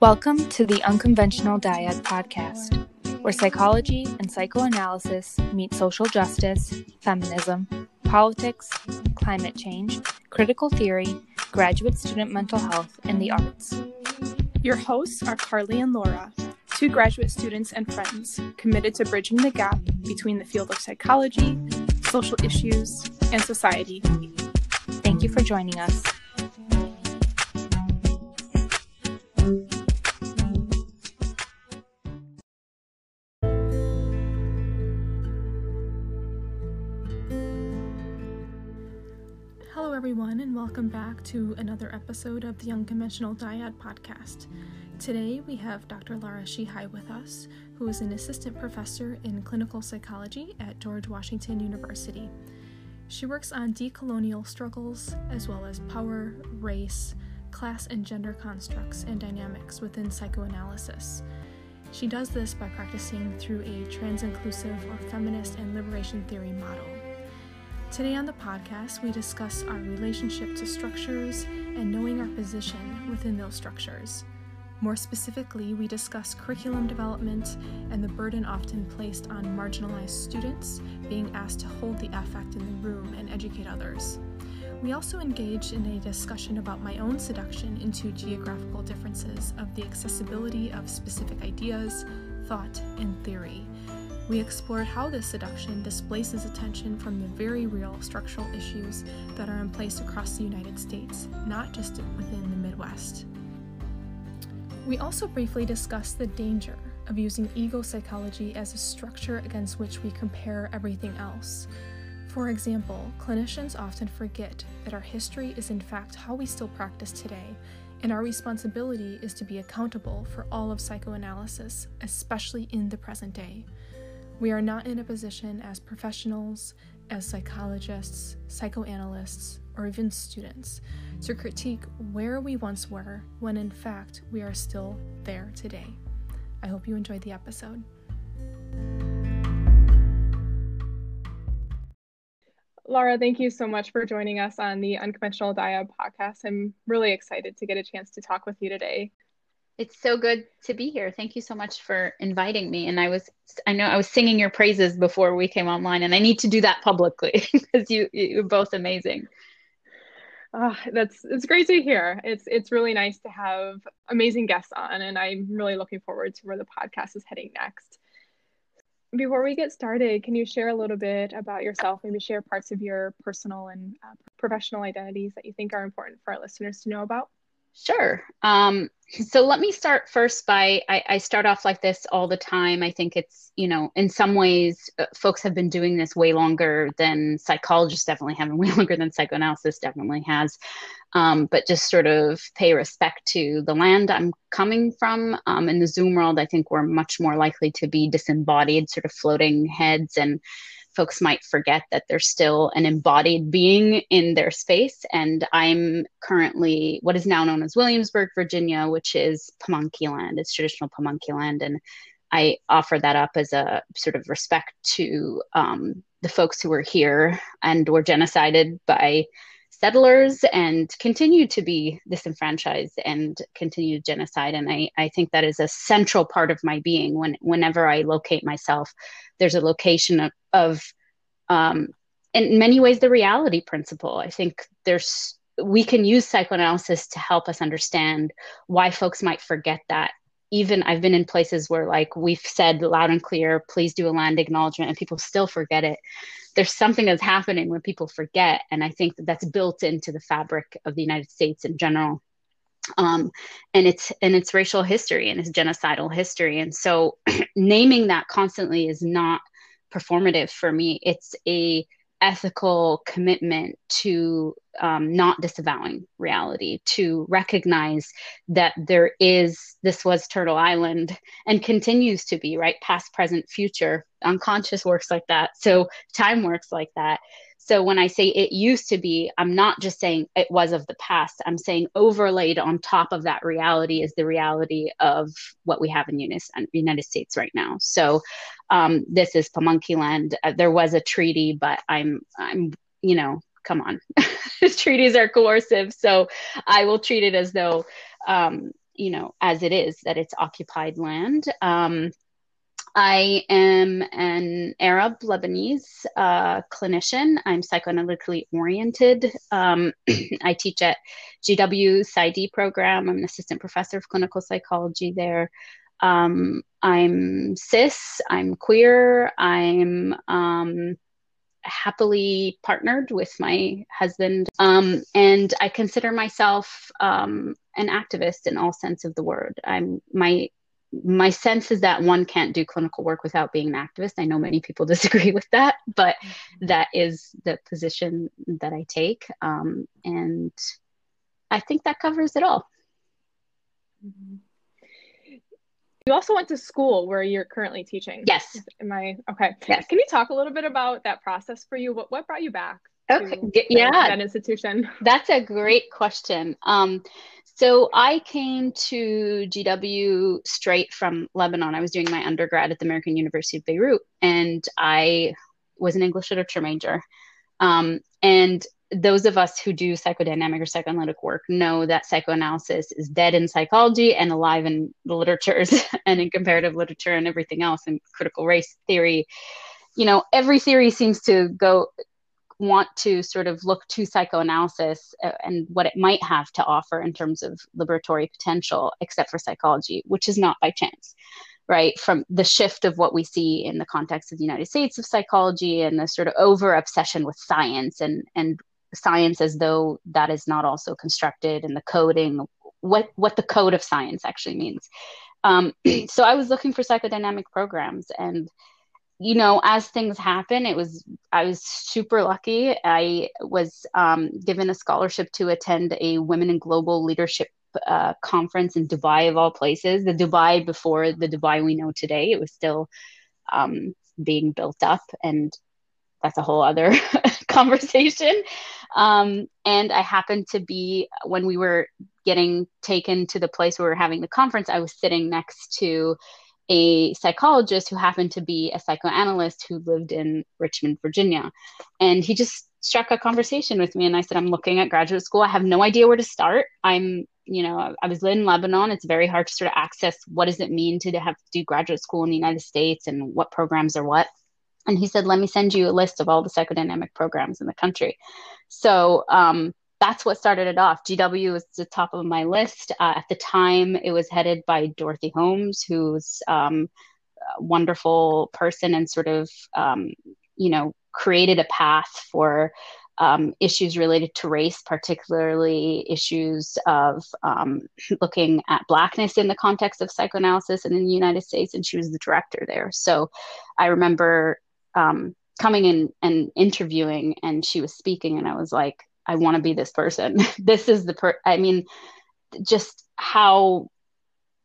Welcome to the Unconventional Dyad podcast, where psychology and psychoanalysis meet social justice, feminism, politics, climate change, critical theory, graduate student mental health, and the arts. Your hosts are Carly and Laura, two graduate students and friends committed to bridging the gap between the field of psychology, social issues, and society. Thank you for joining us. Welcome back to another episode of the Unconventional Dyad podcast. Today we have Dr. Lara Sheehi with us, who is an assistant professor in clinical psychology at George Washington University. She works on decolonial struggles as well as power, race, class, and gender constructs and dynamics within psychoanalysis. She does this by practicing through a trans inclusive or feminist and liberation theory model. Today on the podcast, we discuss our relationship to structures and knowing our position within those structures. More specifically, we discuss curriculum development and the burden often placed on marginalized students being asked to hold the affect in the room and educate others. We also engage in a discussion about my own seduction into geographical differences of the accessibility of specific ideas, thought, and theory we explored how this seduction displaces attention from the very real structural issues that are in place across the United States, not just within the Midwest. We also briefly discussed the danger of using ego psychology as a structure against which we compare everything else. For example, clinicians often forget that our history is in fact how we still practice today, and our responsibility is to be accountable for all of psychoanalysis, especially in the present day. We are not in a position as professionals, as psychologists, psychoanalysts, or even students to critique where we once were when in fact we are still there today. I hope you enjoyed the episode. Laura, thank you so much for joining us on the Unconventional Dyad podcast. I'm really excited to get a chance to talk with you today. It's so good to be here. Thank you so much for inviting me. And I was, I know I was singing your praises before we came online, and I need to do that publicly because you, you're both amazing. Oh, that's it's great to hear. It's it's really nice to have amazing guests on, and I'm really looking forward to where the podcast is heading next. Before we get started, can you share a little bit about yourself? Maybe share parts of your personal and uh, professional identities that you think are important for our listeners to know about. Sure. Um, so let me start first by I, I, start off like this all the time. I think it's, you know, in some ways, uh, folks have been doing this way longer than psychologists definitely have, and way longer than psychoanalysis definitely has. Um, but just sort of pay respect to the land I'm coming from. Um, in the Zoom world, I think we're much more likely to be disembodied, sort of floating heads and folks might forget that they're still an embodied being in their space. And I'm currently what is now known as Williamsburg, Virginia, which is Pamunkey land. It's traditional Pamunkey land. And I offer that up as a sort of respect to um, the folks who were here and were genocided by settlers and continue to be disenfranchised and continue genocide. And I, I think that is a central part of my being. When whenever I locate myself, there's a location of, of um, in many ways the reality principle. I think there's we can use psychoanalysis to help us understand why folks might forget that even I've been in places where like we've said loud and clear, please do a land acknowledgement, and people still forget it. There's something that's happening when people forget, and I think that that's built into the fabric of the United States in general, um, and it's and its racial history and its genocidal history. And so, naming that constantly is not performative for me. It's a ethical commitment to um, not disavowing reality, to recognize that there is, this was Turtle Island and continues to be, right? Past, present, future. Unconscious works like that. So time works like that. So when I say it used to be, I'm not just saying it was of the past. I'm saying overlaid on top of that reality is the reality of what we have in United States right now. So um, this is Pamunkey land. Uh, there was a treaty, but I'm, I'm, you know, come on, treaties are coercive. So I will treat it as though um, you know, as it is, that it's occupied land. Um, I am an Arab Lebanese uh, clinician. I'm psychoanalytically oriented. Um, I teach at GW PsyD program. I'm an assistant professor of clinical psychology there. Um, I'm cis. I'm queer. I'm um, happily partnered with my husband, um, and I consider myself um, an activist in all sense of the word. I'm my my sense is that one can't do clinical work without being an activist. I know many people disagree with that, but mm-hmm. that is the position that I take. Um, and I think that covers it all. Mm-hmm. You also went to school where you're currently teaching. Yes. Am I okay? Yes. Can you talk a little bit about that process for you? What what brought you back? Okay. yeah. That institution. That's a great question. Um, so I came to GW straight from Lebanon. I was doing my undergrad at the American University of Beirut, and I was an English literature major. Um, and those of us who do psychodynamic or psychoanalytic work know that psychoanalysis is dead in psychology and alive in the literatures and in comparative literature and everything else in critical race theory you know every theory seems to go want to sort of look to psychoanalysis uh, and what it might have to offer in terms of liberatory potential, except for psychology, which is not by chance, right? From the shift of what we see in the context of the United States of psychology and the sort of over obsession with science and and science as though that is not also constructed and the coding what what the code of science actually means. Um, so I was looking for psychodynamic programs and you know, as things happen, it was I was super lucky. I was um, given a scholarship to attend a Women in Global Leadership uh, conference in Dubai, of all places. The Dubai before the Dubai we know today. It was still um, being built up, and that's a whole other conversation. Um, and I happened to be when we were getting taken to the place where we were having the conference. I was sitting next to a psychologist who happened to be a psychoanalyst who lived in Richmond, Virginia. And he just struck a conversation with me. And I said, I'm looking at graduate school. I have no idea where to start. I'm, you know, I was in Lebanon. It's very hard to sort of access what does it mean to have to do graduate school in the United States and what programs are what. And he said, let me send you a list of all the psychodynamic programs in the country. So, um, that's what started it off. GW was the top of my list. Uh, at the time, it was headed by Dorothy Holmes, who's um, a wonderful person and sort of, um, you know, created a path for um, issues related to race, particularly issues of um, looking at Blackness in the context of psychoanalysis and in the United States. And she was the director there. So I remember um, coming in and interviewing, and she was speaking, and I was like, I want to be this person. this is the per I mean, just how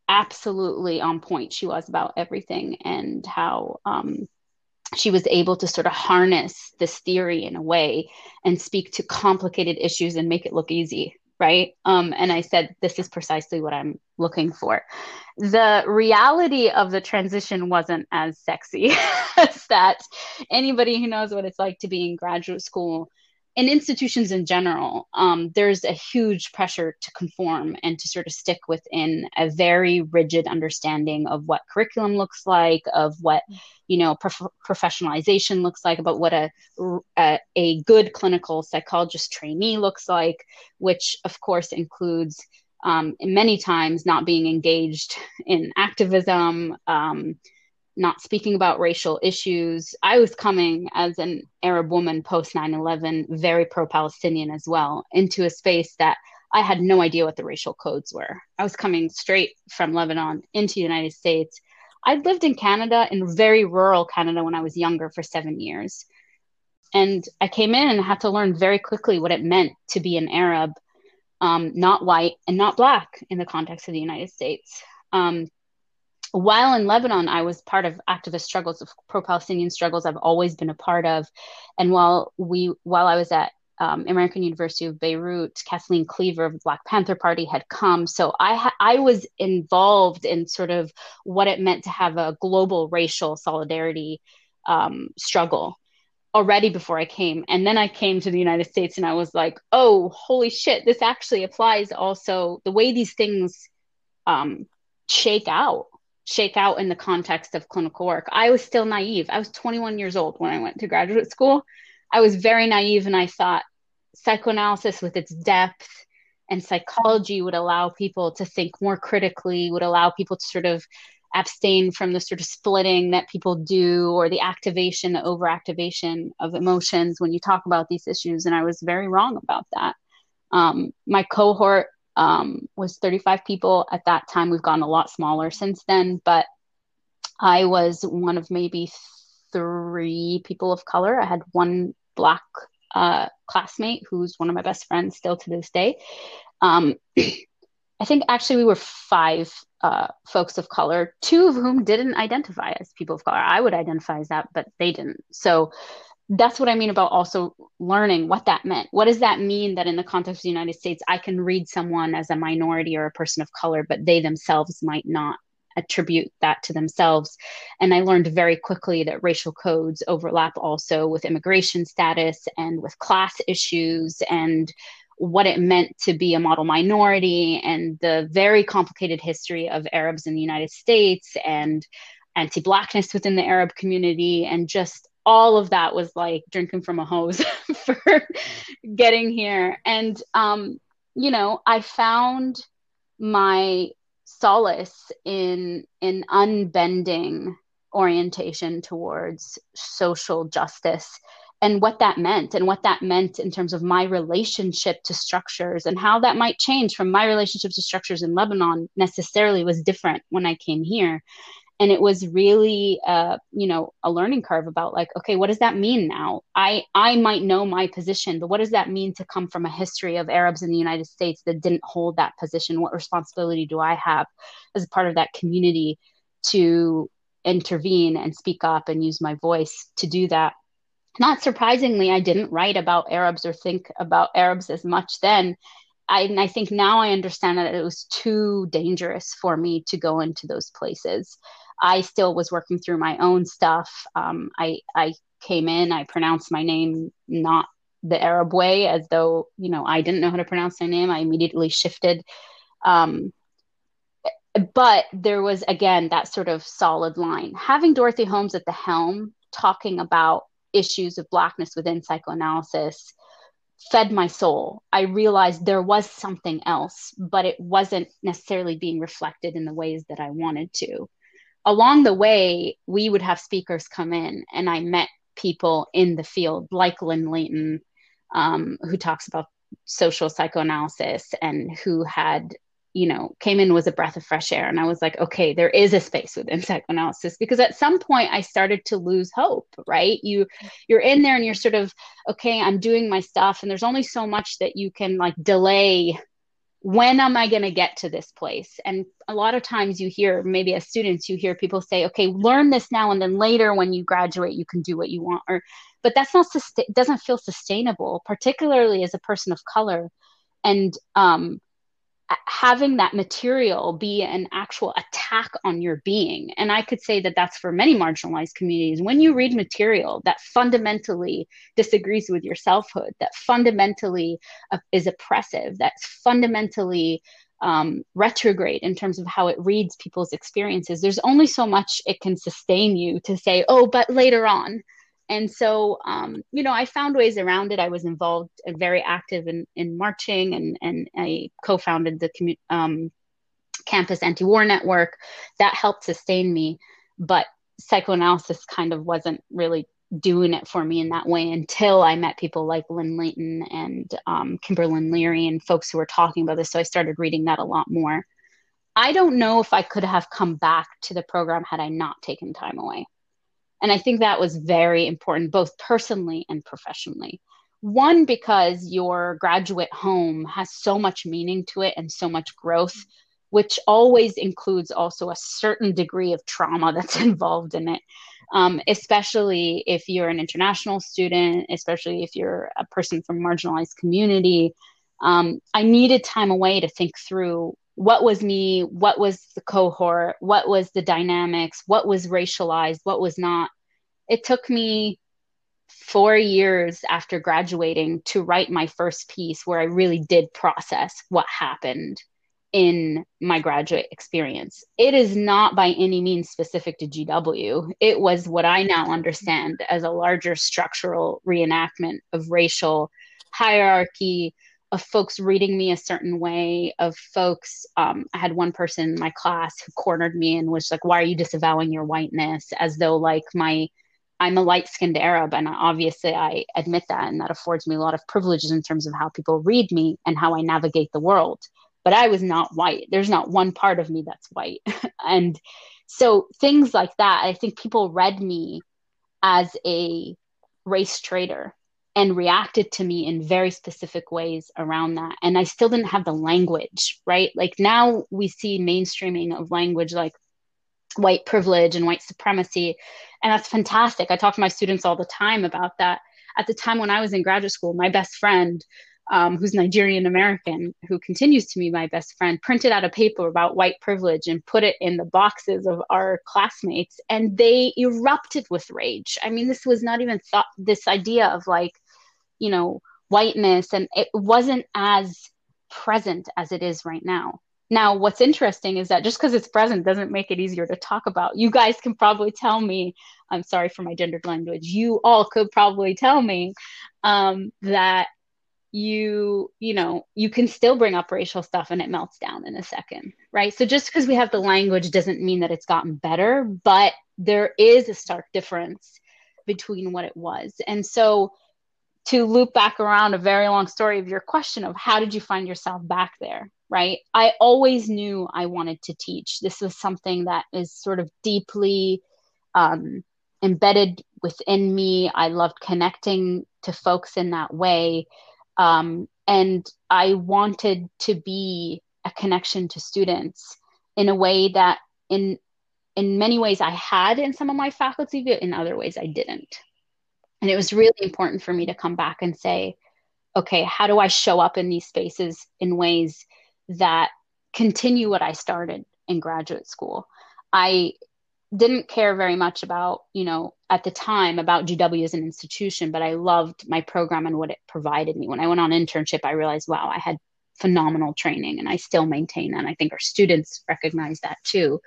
absolutely on point she was about everything and how um, she was able to sort of harness this theory in a way and speak to complicated issues and make it look easy right? Um, and i said this is precisely what i'm looking for. The reality of the transition wasn't as sexy as that. Anybody who knows what it's like to be in graduate school in institutions in general, um, there's a huge pressure to conform and to sort of stick within a very rigid understanding of what curriculum looks like, of what you know prof- professionalization looks like, about what a, a a good clinical psychologist trainee looks like, which of course includes um, many times not being engaged in activism. Um, not speaking about racial issues. I was coming as an Arab woman post 9 11, very pro Palestinian as well, into a space that I had no idea what the racial codes were. I was coming straight from Lebanon into the United States. I'd lived in Canada, in very rural Canada, when I was younger for seven years. And I came in and had to learn very quickly what it meant to be an Arab, um, not white and not black in the context of the United States. Um, while in Lebanon, I was part of activist struggles, of pro-Palestinian struggles I've always been a part of. And while we, while I was at um, American University of Beirut, Kathleen Cleaver of the Black Panther Party had come. So I ha- I was involved in sort of what it meant to have a global racial solidarity um, struggle already before I came. And then I came to the United States and I was like, oh, holy shit, this actually applies also the way these things um, shake out shake out in the context of clinical work. I was still naive. I was 21 years old when I went to graduate school. I was very naive and I thought psychoanalysis with its depth and psychology would allow people to think more critically, would allow people to sort of abstain from the sort of splitting that people do or the activation, the overactivation of emotions when you talk about these issues. And I was very wrong about that. Um, my cohort um, was 35 people at that time. We've gone a lot smaller since then, but I was one of maybe three people of color. I had one black uh, classmate who's one of my best friends still to this day. Um, I think actually we were five uh, folks of color, two of whom didn't identify as people of color. I would identify as that, but they didn't. So that's what I mean about also learning what that meant. What does that mean that in the context of the United States, I can read someone as a minority or a person of color, but they themselves might not attribute that to themselves. And I learned very quickly that racial codes overlap also with immigration status and with class issues and what it meant to be a model minority and the very complicated history of Arabs in the United States and anti Blackness within the Arab community and just all of that was like drinking from a hose for getting here. And, um, you know, I found my solace in an unbending orientation towards social justice and what that meant and what that meant in terms of my relationship to structures and how that might change from my relationship to structures in Lebanon necessarily was different when I came here and it was really uh, you know a learning curve about like okay what does that mean now? I i might know my position but what does that mean to come from a history of arabs in the united states that didn't hold that position? What responsibility do i have as a part of that community to intervene and speak up and use my voice to do that? Not surprisingly i didn't write about arabs or think about arabs as much then. I, and I think now I understand that it was too dangerous for me to go into those places. I still was working through my own stuff. Um, I I came in, I pronounced my name not the Arab way, as though you know I didn't know how to pronounce my name. I immediately shifted. Um, but there was again that sort of solid line. Having Dorothy Holmes at the helm, talking about issues of blackness within psychoanalysis fed my soul. I realized there was something else, but it wasn't necessarily being reflected in the ways that I wanted to along the way, we would have speakers come in, and I met people in the field like Lynne Layton, um, who talks about social psychoanalysis and who had you know came in was a breath of fresh air. And i was like okay there is a space within psychoanalysis because at some point i started to lose hope right? You you're in there and you're sort of okay i'm doing my stuff and there's only so much that you can like delay when am I going to get to this place? And a lot of times you hear, maybe as students, you hear people say, okay, learn this now, and then later when you graduate, you can do what you want. Or, but that's not, doesn't feel sustainable, particularly as a person of color. And um, having that material be an actual attack on your being. And I could say that that's for many marginalized communities. When you read material that fundamentally disagrees with your selfhood, that fundamentally uh, is oppressive, that's fundamentally um, retrograde in terms of how it reads people's experiences, there's only so much it can sustain you to say, oh, but later on and so um, you know i found ways around it i was involved and very active in, in marching and, and i co-founded the commu- um, campus anti-war network that helped sustain me but psychoanalysis kind of wasn't really doing it for me in that way until I met people like Lynne Layton and um, Kimberlyn Leary and folks who were talking about this. So I started reading that a lot more. I don't know if I could have come back to the program had I not taken time away. And I think that was very important, both personally and professionally. One, because your graduate home has so much meaning to it and so much growth, which always includes also a certain degree of trauma that's involved in it. Um, especially if you're an international student, especially if you're a person from marginalized community. Um, I needed time away to think through what was me, what was the cohort, what was the dynamics, what was racialized, what was not. It took me four years after graduating to write my first piece where I really did process what happened in my graduate experience. It is not by any means specific to GW. It was what I now understand as a larger structural reenactment of racial hierarchy, of folks reading me a certain way, of folks. Um, I had one person in my class who cornered me and was like, Why are you disavowing your whiteness? As though, like, my I'm a light skinned Arab, and obviously I admit that, and that affords me a lot of privileges in terms of how people read me and how I navigate the world. But I was not white. There's not one part of me that's white. and so things like that, I think people read me as a race traitor and reacted to me in very specific ways around that. And I still didn't have the language, right? Like now we see mainstreaming of language like white privilege and white supremacy. And that's fantastic. I talk to my students all the time about that. At the time when I was in graduate school, my best friend, um, who's Nigerian American, who continues to be my best friend, printed out a paper about white privilege and put it in the boxes of our classmates, and they erupted with rage. I mean, this was not even thought, this idea of like, you know, whiteness, and it wasn't as present as it is right now. Now, what's interesting is that just because it's present doesn't make it easier to talk about. You guys can probably tell me, I'm sorry for my gendered language, you all could probably tell me um, that you, you know, you can still bring up racial stuff and it melts down in a second, right? So just because we have the language doesn't mean that it's gotten better, but there is a stark difference between what it was. And so to loop back around a very long story of your question of how did you find yourself back there right? I always knew i wanted to teach. This was something that is sort of deeply um, embedded within me. I loved connecting to folks in that way. Um, and i wanted to be a connection to students in a way that in in many ways i had in some of my faculty but in other ways i didn't and it was really important for me to come back and say, okay, how do I show up in these spaces in ways that continue what I started in graduate school? I didn't care very much about, you know, at the time about GW as an institution, but I loved my program and what it provided me. When I went on internship, I realized, wow, I had phenomenal training and I still maintain that. And I think our students recognize that too.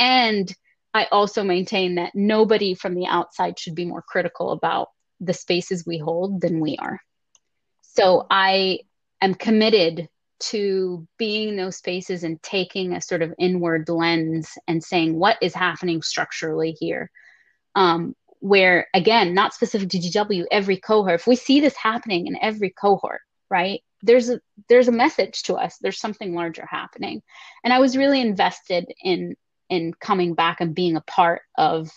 And I also maintain that nobody from the outside should be more critical about the spaces we hold than we are. So I am committed to being those spaces and taking a sort of inward lens and saying what is happening structurally here. Um, where again, not specific to GW, every cohort, if we see this happening in every cohort, right? There's a there's a message to us. There's something larger happening. And I was really invested in in coming back and being a part of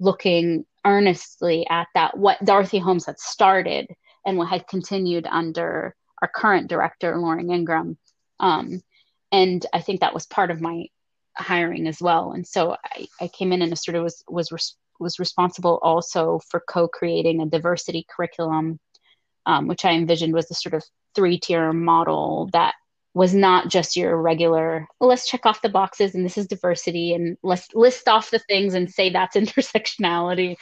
looking earnestly at that what Dorothy Holmes had started and what had continued under our current director Loring Ingram. Um, and I think that was part of my hiring as well. And so I, I came in and sort of was was res- was responsible also for co-creating a diversity curriculum um, which I envisioned was a sort of three tier model that was not just your regular let's check off the boxes and this is diversity and let's list off the things and say that's intersectionality.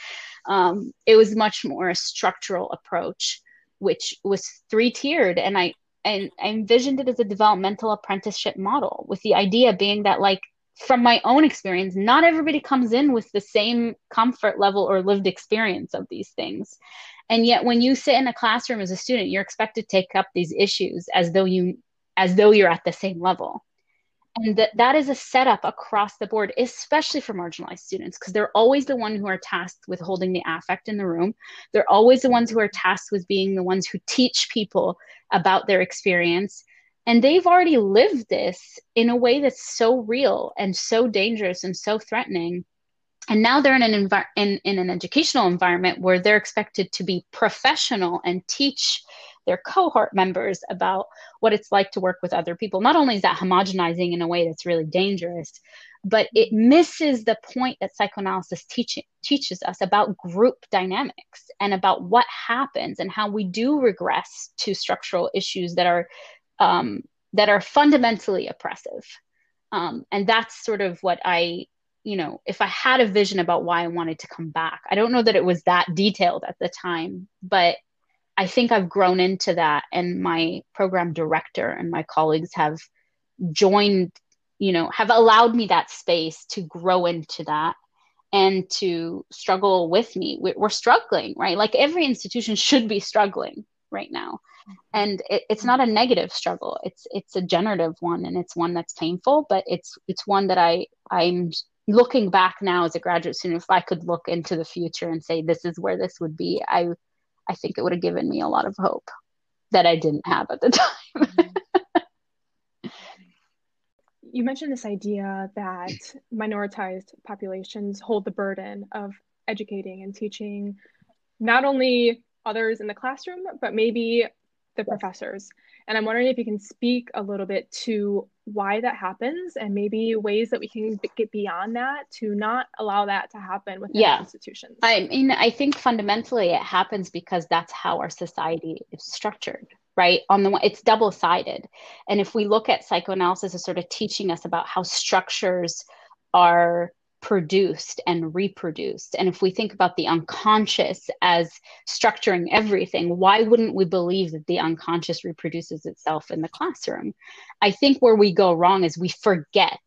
Um, it was much more a structural approach which was three tiered and i and i envisioned it as a developmental apprenticeship model with the idea being that like from my own experience not everybody comes in with the same comfort level or lived experience of these things. And yet when you sit in a classroom as a student you're expected to take up these issues as though you as though you're at the same level. And that, that is a setup across the board, especially for marginalized students, because they're always the one who are tasked with holding the affect in the room. They're always the ones who are tasked with being the ones who teach people about their experience. And they've already lived this in a way that's so real and so dangerous and so threatening and now they're in an envi- in, in an educational environment where they're expected to be professional and teach their cohort members about what it's like to work with other people. Not only is that homogenizing in a way that's really dangerous, but it misses the point that psychoanalysis teach, teaches us about group dynamics and about what happens and how we do regress to structural issues that are um, that are fundamentally oppressive. Um, and that's sort of what I, you know, if I had a vision about why I wanted to come back, I don't know that it was that detailed at the time, but I think I've grown into that, and my program director and my colleagues have joined you know have allowed me that space to grow into that and to struggle with me. We're, struggling right? Like every institution should be struggling right now. And it, it's not a negative struggle. It's it's a generative one and it's one that's painful but it's it's one that i i'm looking back now as a graduate student if i could look into the future and say this is where this would be i i think it would have given me a lot of hope that i didn't have at the time. You mentioned this idea that minoritized populations hold the burden of educating and teaching not only others in the classroom, but maybe the professors. And I'm wondering if you can speak a little bit to why that happens and maybe ways that we can get beyond that to not allow that to happen within yeah. institutions. I mean, I think fundamentally it happens because that's how our society is structured right on the one it's double sided and if we look at psychoanalysis as sort of teaching us about how structures are produced and reproduced. And if we think about the unconscious as structuring everything, why wouldn't we believe that the unconscious reproduces itself in the classroom? I think where we go wrong is we forget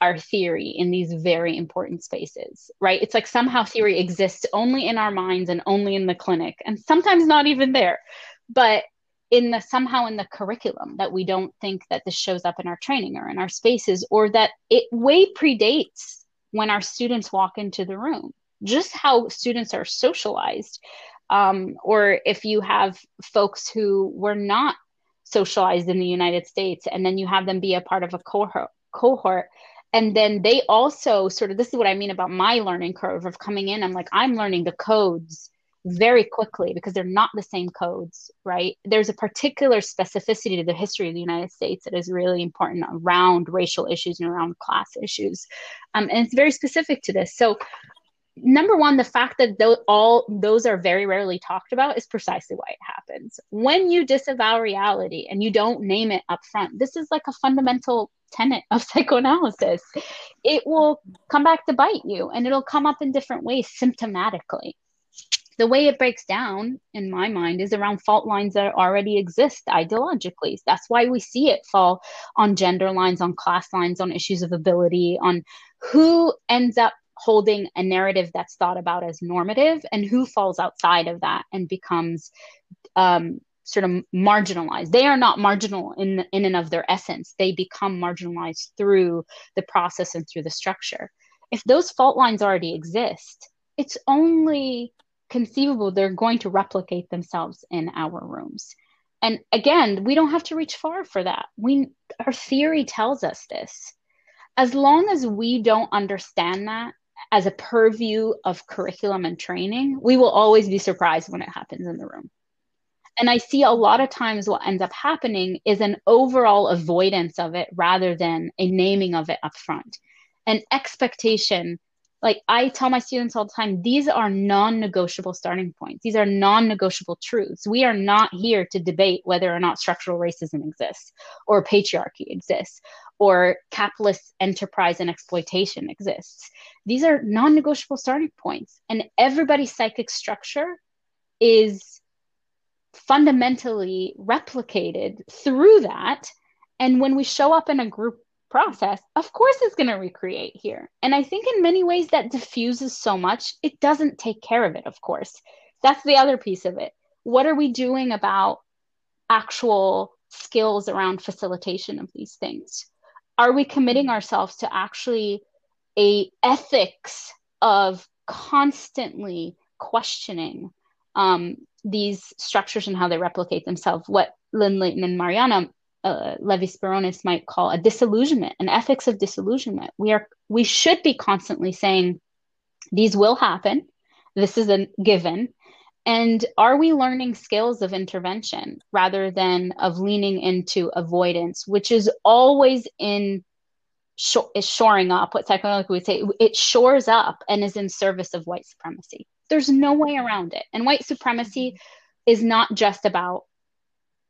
our theory in these very important spaces, right? It's like somehow theory exists only in our minds and only in the clinic, and sometimes not even there. But in the somehow in the curriculum that we don't think that this shows up in our training or in our spaces or that it way predates when our students walk into the room, just how students are socialized. Um, or if you have folks who were not socialized in the United States, and then you have them be a part of a cohort, cohort and then they also sort of this is what I mean about my learning curve of coming in. I'm like, I'm learning the codes very quickly because they're not the same codes, right? There's a particular specificity to the history of the United States that is really important around racial issues and around class issues. Um, and it's very specific to this. So, number one, the fact that th- all those are very rarely talked about is precisely why it happens. When you disavow reality and you don't name it up front, this is like a fundamental tenet of psychoanalysis. It will come back to bite you and it'll come up in different ways symptomatically the way it breaks down in my mind is around fault lines that already exist ideologically that's why we see it fall on gender lines on class lines on issues of ability on who ends up holding a narrative that's thought about as normative and who falls outside of that and becomes um, sort of marginalized. They are not marginal in in and of their essence. They become marginalized through the process and through the structure. If those fault lines already exist, it's only conceivable they're going to replicate themselves in our rooms. And again, we don't have to reach far for that. We our theory tells us this. As long as we don't understand that as a purview of curriculum and training, we will always be surprised when it happens in the room. And I see a lot of times what ends up happening is an overall avoidance of it rather than a naming of it up front. An expectation like I tell my students all the time, these are non negotiable starting points. These are non negotiable truths. We are not here to debate whether or not structural racism exists, or patriarchy exists, or capitalist enterprise and exploitation exists. These are non negotiable starting points. And everybody's psychic structure is fundamentally replicated through that. And when we show up in a group process, of course it's going to recreate here. And I think in many ways that diffuses so much, it doesn't take care of it, of course. That's the other piece of it. What are we doing about actual skills around facilitation of these things? Are we committing ourselves to actually a ethics of constantly questioning um, these structures and how they replicate themselves? What Lynne Layton and Mariana uh, Leavy-Sperounis might call a disillusionment, an ethics of disillusionment. We are we should be constantly saying these will happen. This is a given. And are we learning skills of intervention rather than of leaning into avoidance, which is always in is shoring up what psychoanalysis would say it shores up and is in service of white supremacy. There's no way around it. And white supremacy is not just about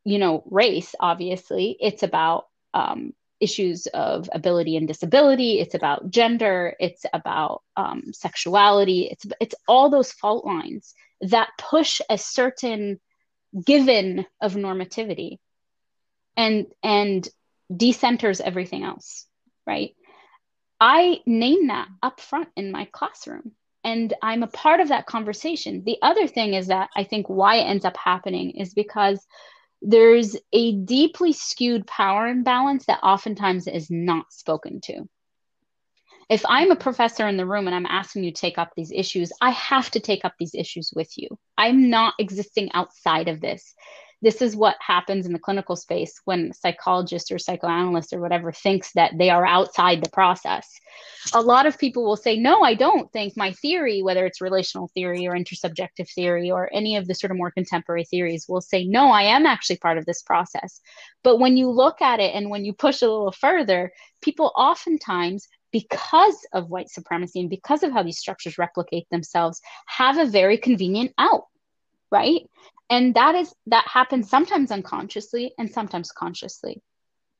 you know, race, obviously, it's about um, issues of ability and disability. It's about gender. It's about um, sexuality. It's it's all those fault lines that push a certain given of normativity, and and decenters everything else, right? I name that up front in my classroom and I'm a part of that conversation. The other thing is that I think why it ends up happening is because there's a deeply skewed power imbalance that oftentimes is not spoken to. If I'm a professor in the room and I'm asking you to take up these issues, I have to take up these issues with you. I'm not existing outside of this this is what happens in the clinical space when psychologist or psychoanalyst or whatever thinks that they are outside the process. A lot of people will say, No, I don't think my theory, whether it's relational theory or intersubjective theory or any of the sort of more contemporary theories, will say, No, I am actually part of this process. But when you look at it and when you push a little further, people oftentimes because of white supremacy and because of how these structures replicate themselves, have a very convenient out, right? And that is that happens sometimes unconsciously and sometimes consciously.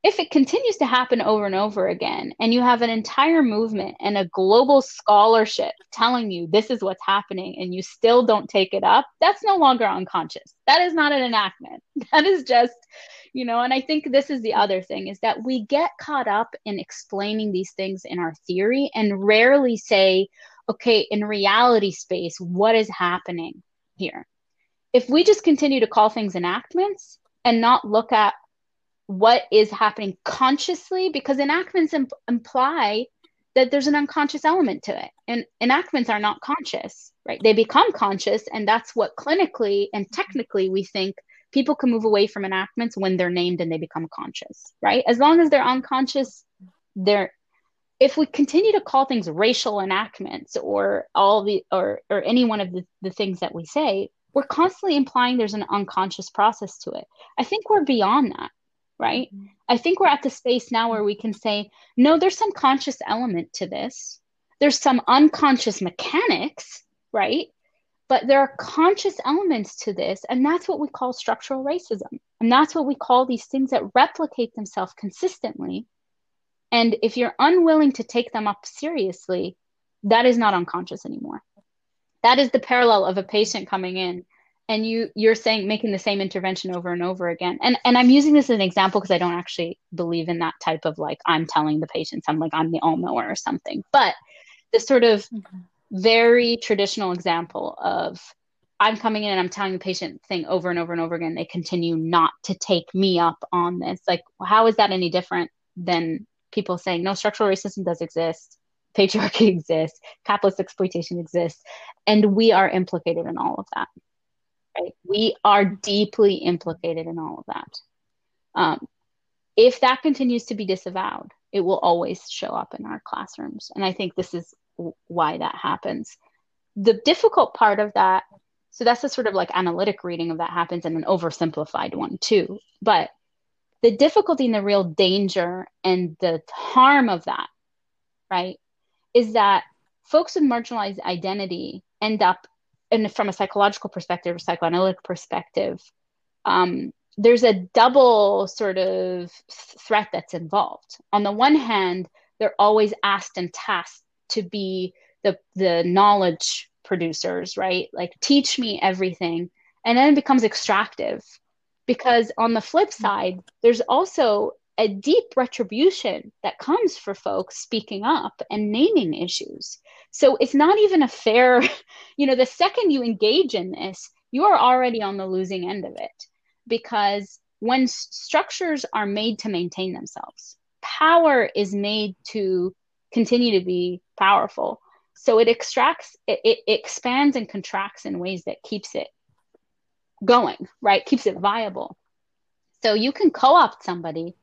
If it continues to happen over and over again and you have an entire movement and a global scholarship telling you this is what's happening and you still don't take it up that's no longer unconscious. That is not an enactment. That is just you know and i think this is the other thing is that we get caught up in explaining these things in our theory and rarely say okay in reality space what is happening here if we just continue to call things enactments and not look at what is happening consciously, because enactments imp- imply that there's an unconscious element to it. And enactments are not conscious, right? They become conscious. And that's what clinically and technically we think people can move away from enactments when they're named and they become conscious, right? As long as they're unconscious, they're if we continue to call things racial enactments or all the or or any one of the, the things that we say we're constantly implying there's an unconscious process to it. I think we're beyond that, right? Mm-hmm. I think we're at the space now where we can say, no, there's some conscious element to this. There's some unconscious mechanics, right? But there are conscious elements to this, and that's what we call structural racism. And that's what we call these things that replicate themselves consistently. And if you're unwilling to take them up seriously, that is not unconscious anymore that is the parallel of a patient coming in and you you're saying making the same intervention over and over again. And and i'm using this as an example because i don't actually believe in that type of like i'm telling the patients i'm like i'm the all knower or something. But this sort of mm-hmm. very traditional example of i'm coming in and i'm telling the patient thing over and over and over again they continue not to take me up on this. Like how is that any different than people saying no structural racism does exist patriarchy exists, capitalist exploitation exists, and we are implicated in all of that. Right? We are deeply implicated in all of that. Um, if that continues to be disavowed, it will always show up in our classrooms. And I think this is w- why that happens. The difficult part of that, so that's a sort of like analytic reading of that happens and an oversimplified one too. But the difficulty and the real danger and the harm of that, right, is that folks with marginalized identity end up, and from a psychological perspective or psychoanalytic perspective, um, there's a double sort of threat that's involved. On the one hand, they're always asked and tasked to be the the knowledge producers, right? Like teach me everything, and then it becomes extractive. Because on the flip side, there's also a deep retribution that comes for folks speaking up and naming issues. So it's not even a fair, you know, the second you engage in this, you are already on the losing end of it because when structures are made to maintain themselves, power is made to continue to be powerful. So it extracts, it, it expands and contracts in ways that keeps it going, right? Keeps it viable. So you can co opt somebody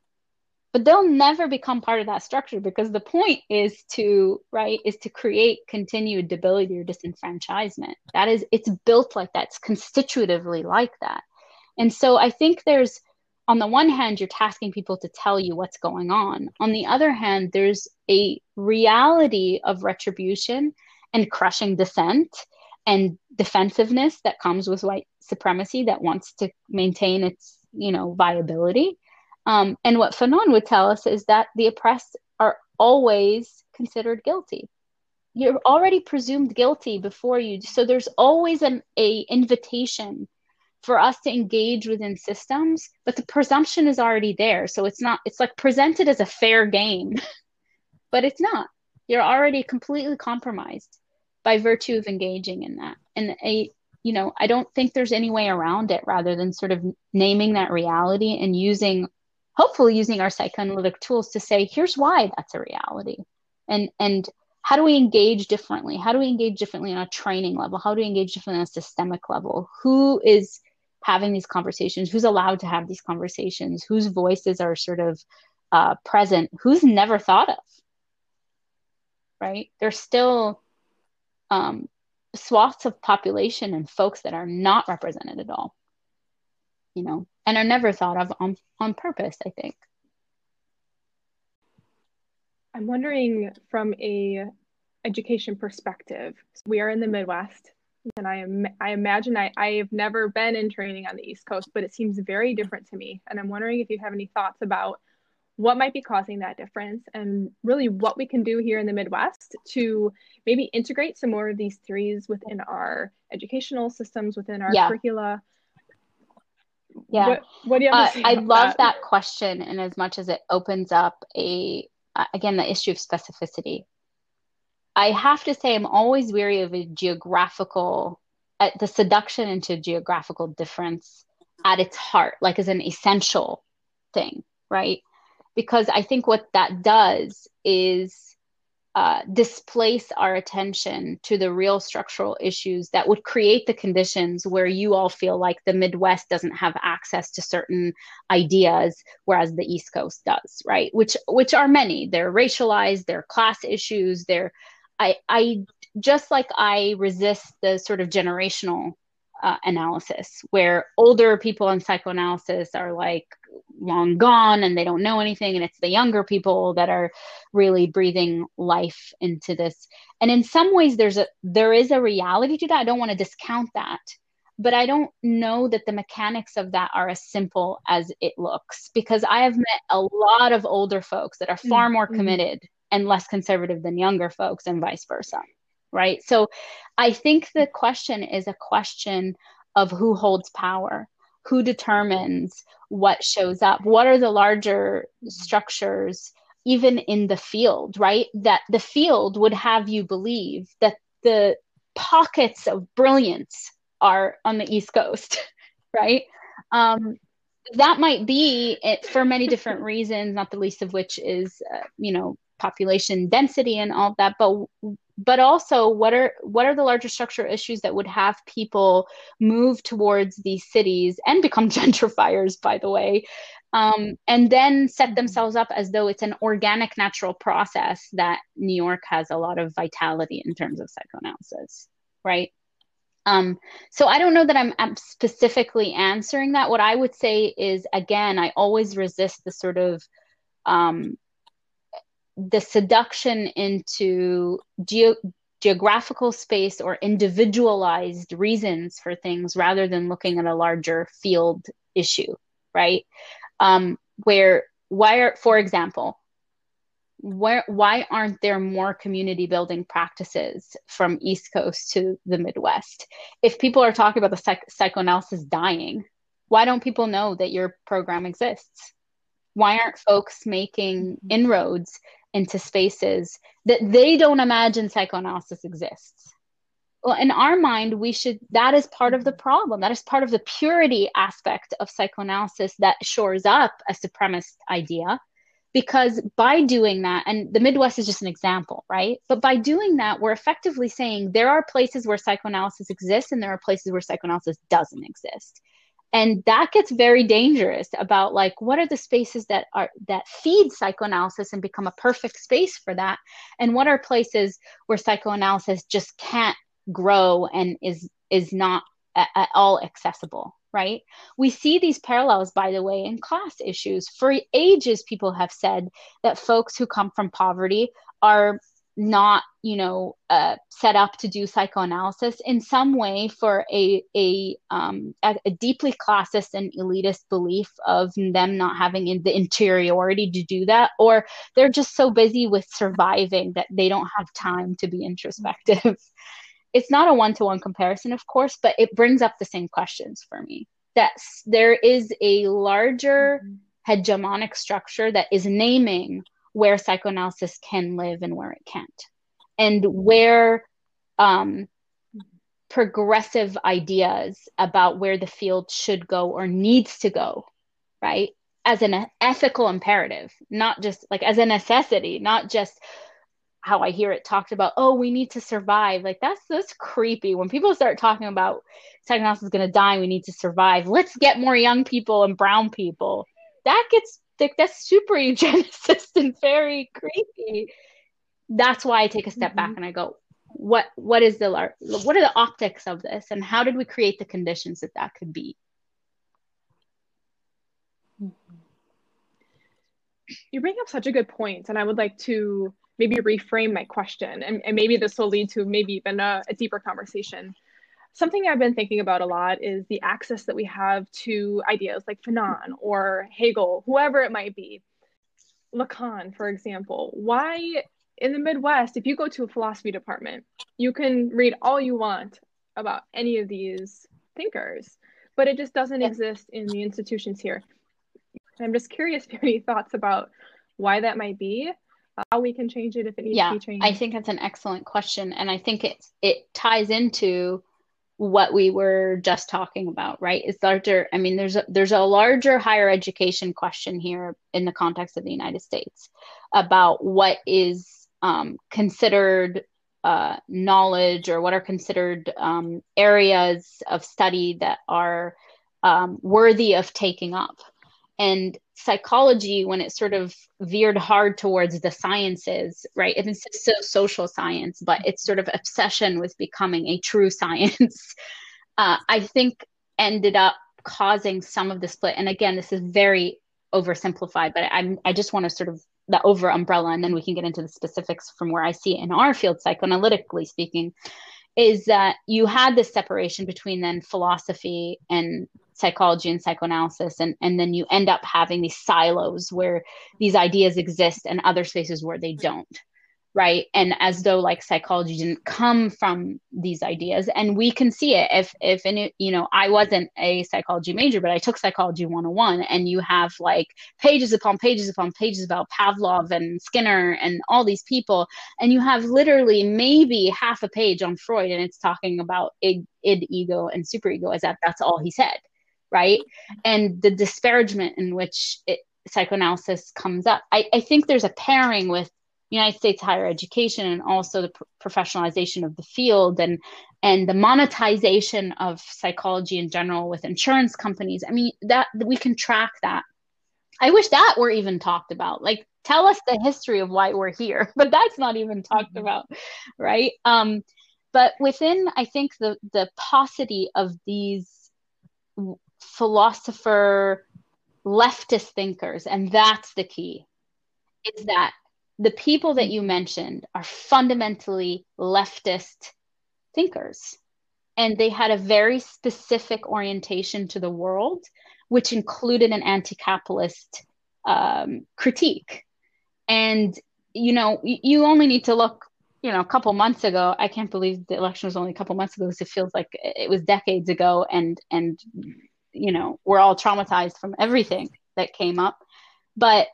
but they'll never become part of that structure because the point is to right is to create continued debility or disenfranchisement. That is it's built like that. It's constitutively like that. And so i think there's on the one hand you're tasking people to tell you what's going on. On the other hand there's a reality of retribution and crushing dissent and defensiveness that comes with white supremacy that wants to maintain its you know viability um, and what Fanon would tell us is that the oppressed are always considered guilty. You're already presumed guilty before you, so there's always an a invitation for us to engage within systems, but the presumption is already there. So it's not, it's like presented as a fair game, but it's not. You're already completely compromised by virtue of engaging in that. And a, you know, I don't think there's any way around it rather than sort of naming that reality and using, hopefully using our psychoanalytic tools to say, here's why that's a reality. And, and how do we engage differently? How do we engage differently on a training level? How do we engage differently on a systemic level? Who is having these conversations? Who's allowed to have these conversations? Whose voices are sort of uh, present? Who's never thought of? Right? There's still um, swaths of population and folks that are not represented at all, you know, and are never thought of on, on purpose, I think. I'm wondering from a education perspective. We are in the Midwest, and I am I imagine I I have never been in training on the East Coast, but it seems very different to me. And I'm wondering if you have any thoughts about what might be causing that difference and really what we can do here in the Midwest to maybe integrate some more of these theories within our educational systems, within our yeah. curricula. Yeah. What, what do you have uh, I love that? that question. And as much as it opens up a, uh, again, the issue of specificity. I have to say, I'm always weary of a geographical, uh, the seduction into geographical difference at its heart, like as an essential thing, right? because I think what that does is uh, displace our attention to the real structural issues that would create the conditions where you all feel like the Midwest doesn't have access to certain ideas, whereas the East Coast does, right? Which which are many. They're racialized, they're class issues, they're I I just like I resist the sort of generational uh, analysis where older people in psychoanalysis are like long gone and they don't know anything and it's the younger people that are really breathing life into this and in some ways there's a there is a reality to that i don't want to discount that but i don't know that the mechanics of that are as simple as it looks because i have met a lot of older folks that are far mm-hmm. more committed and less conservative than younger folks and vice versa right? So I think the question is a question of who holds power, who determines what shows up, what are the larger structures, even in the field, right? That the field would have you believe that the pockets of brilliance are on the East Coast, right? Um, that might be it for many different reasons, not the least of which is, uh, you know, population density and all that. But but also what are what are the larger structural issues that would have people move towards these cities and become gentrifiers by the way um, and then set themselves up as though it's an organic natural process that new york has a lot of vitality in terms of psychoanalysis right? Um, so i don't know that I'm, I'm specifically answering that. What i would say is again i always resist the sort of um, the seduction into ge- geographical space or individualized reasons for things rather than looking at a larger field issue, right? Um, where, why are, for example, where, why aren't there more community building practices from East Coast to the Midwest? If people are talking about the psych- psychoanalysis dying, why don't people know that your program exists? Why aren't folks making inroads into spaces that they don't imagine psychoanalysis exists. Well in our mind we should that is part of the mm-hmm. problem. That is part of the purity aspect of psychoanalysis that shores up a supremacist idea. Because by doing that and the midwest is just an example right? But by doing that we're effectively saying there are places where psychoanalysis exists and there are places where psychoanalysis doesn't exist and that gets very dangerous about like what are the spaces that are that feed psychoanalysis and become a perfect space for that? And what are places where psychoanalysis just can't grow and is is not at, at all accessible right? We see these parallels by the way in class issues. For ages people have said that folks who come from poverty are not you know uh, set up to do psychoanalysis. In some way for a a, um, a, a deeply classist and elitist belief of them not having in the interiority to do that or they're just so busy with surviving that they don't have time to be introspective. It's not a one-to-one comparison of course but it brings up the same questions for me. That there is a larger mm-hmm. hegemonic structure that is naming where psychoanalysis can live and where it can't and where um, progressive ideas about where the field should go or needs to go right as an ethical imperative not just like as a necessity not just how I hear it talked about, oh, we need to survive. Like that's that's creepy. When people start talking about psychoanalysis is gonna die, we need to survive. Let's get more young people and brown people. That gets like that's super eugenicist and very creepy. That's why I take a step mm-hmm. back and I go, what what is the what are the optics of this, and how did we create the conditions that that could be? Mm-hmm. You bring up such a good point, and I would like to maybe reframe my question and, and maybe this will lead to maybe even a, a deeper conversation something I've been thinking about a lot is the access that we have to ideas like Fanon or Hegel, whoever it might be. Lacan, for example. Why in the Midwest, if you go to a philosophy department, you can read all you want about any of these thinkers, but it just doesn't yeah. exist in the institutions here. I'm just curious if you have any thoughts about why that might be uh, how we can change it if it needs yeah, to be changed? I think that's an excellent question. And I think it it ties into what we were just talking about, right? It's larger. I mean, there's a, there's a larger higher education question here in the context of the United States about what is um, considered uh, knowledge or what are considered um, areas of study that are um, worthy of taking up and psychology when it sort of veered hard towards the sciences right? It's so social science but it's sort of obsession with becoming a true science uh, i think ended up causing some of the split. And again this is very oversimplified but i'm i just want to sort of the over umbrella and then we can get into the specifics from where i see it in our field psychoanalytically speaking is that you had this separation between then philosophy and psychology and psychoanalysis and and then you end up having these silos where these ideas exist and other spaces where they don't right? And as though like psychology didn't come from these ideas and we can see it. If if any you know i wasn't a psychology major but i took psychology 101 and you have like pages upon pages upon pages about pavlov and skinner and all these people and you have literally maybe half a page on freud and it's talking about id, id ego and superego as that that's all he said right? And the disparagement in which it, psychoanalysis comes up. I, I think there's a pairing with united states higher education and also the professionalization of the field and and the monetization of psychology in general with insurance companies. I mean that we can track that. I wish that were even talked about. Like tell us the history of why we're here but that's not even talked mm-hmm. about right? Um but within i think the the paucity of these philosopher leftist thinkers and that's the key is that the people that you mentioned are fundamentally leftist thinkers. And they had a very specific orientation to the world which included an anti-capitalist um, critique. And you know you only need to look you know a couple months ago. I can't believe the election was only a couple months ago because it feels like it was decades ago and and you know we're all traumatized from everything that came up. But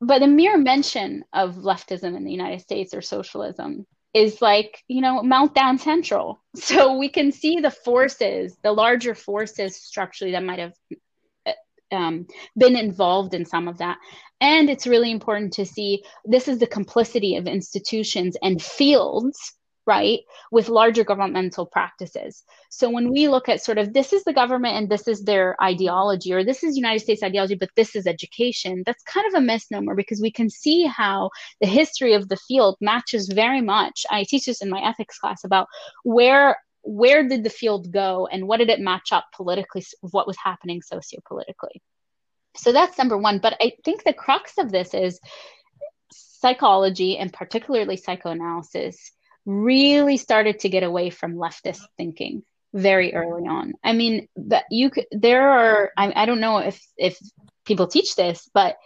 but the mere mention of leftism in the united states or socialism is like you know meltdown central. So we can see the forces the larger forces structurally that might have um, been involved in some of that. And it's really important to see this is the complicity of institutions and fields right, with larger governmental practices. So when we look at sort of this is the government and this is their ideology, or this is United States ideology, but this is education, that's kind of a misnomer because we can see how the history of the field matches very much. I teach this in my ethics class about where where did the field go and what did it match up politically what was happening sociopolitically so that's number one but i think the crux of this is psychology and particularly psychoanalysis really started to get away from leftist thinking very early on. I mean, that you could, there are, I, I don't know if, if people teach this, but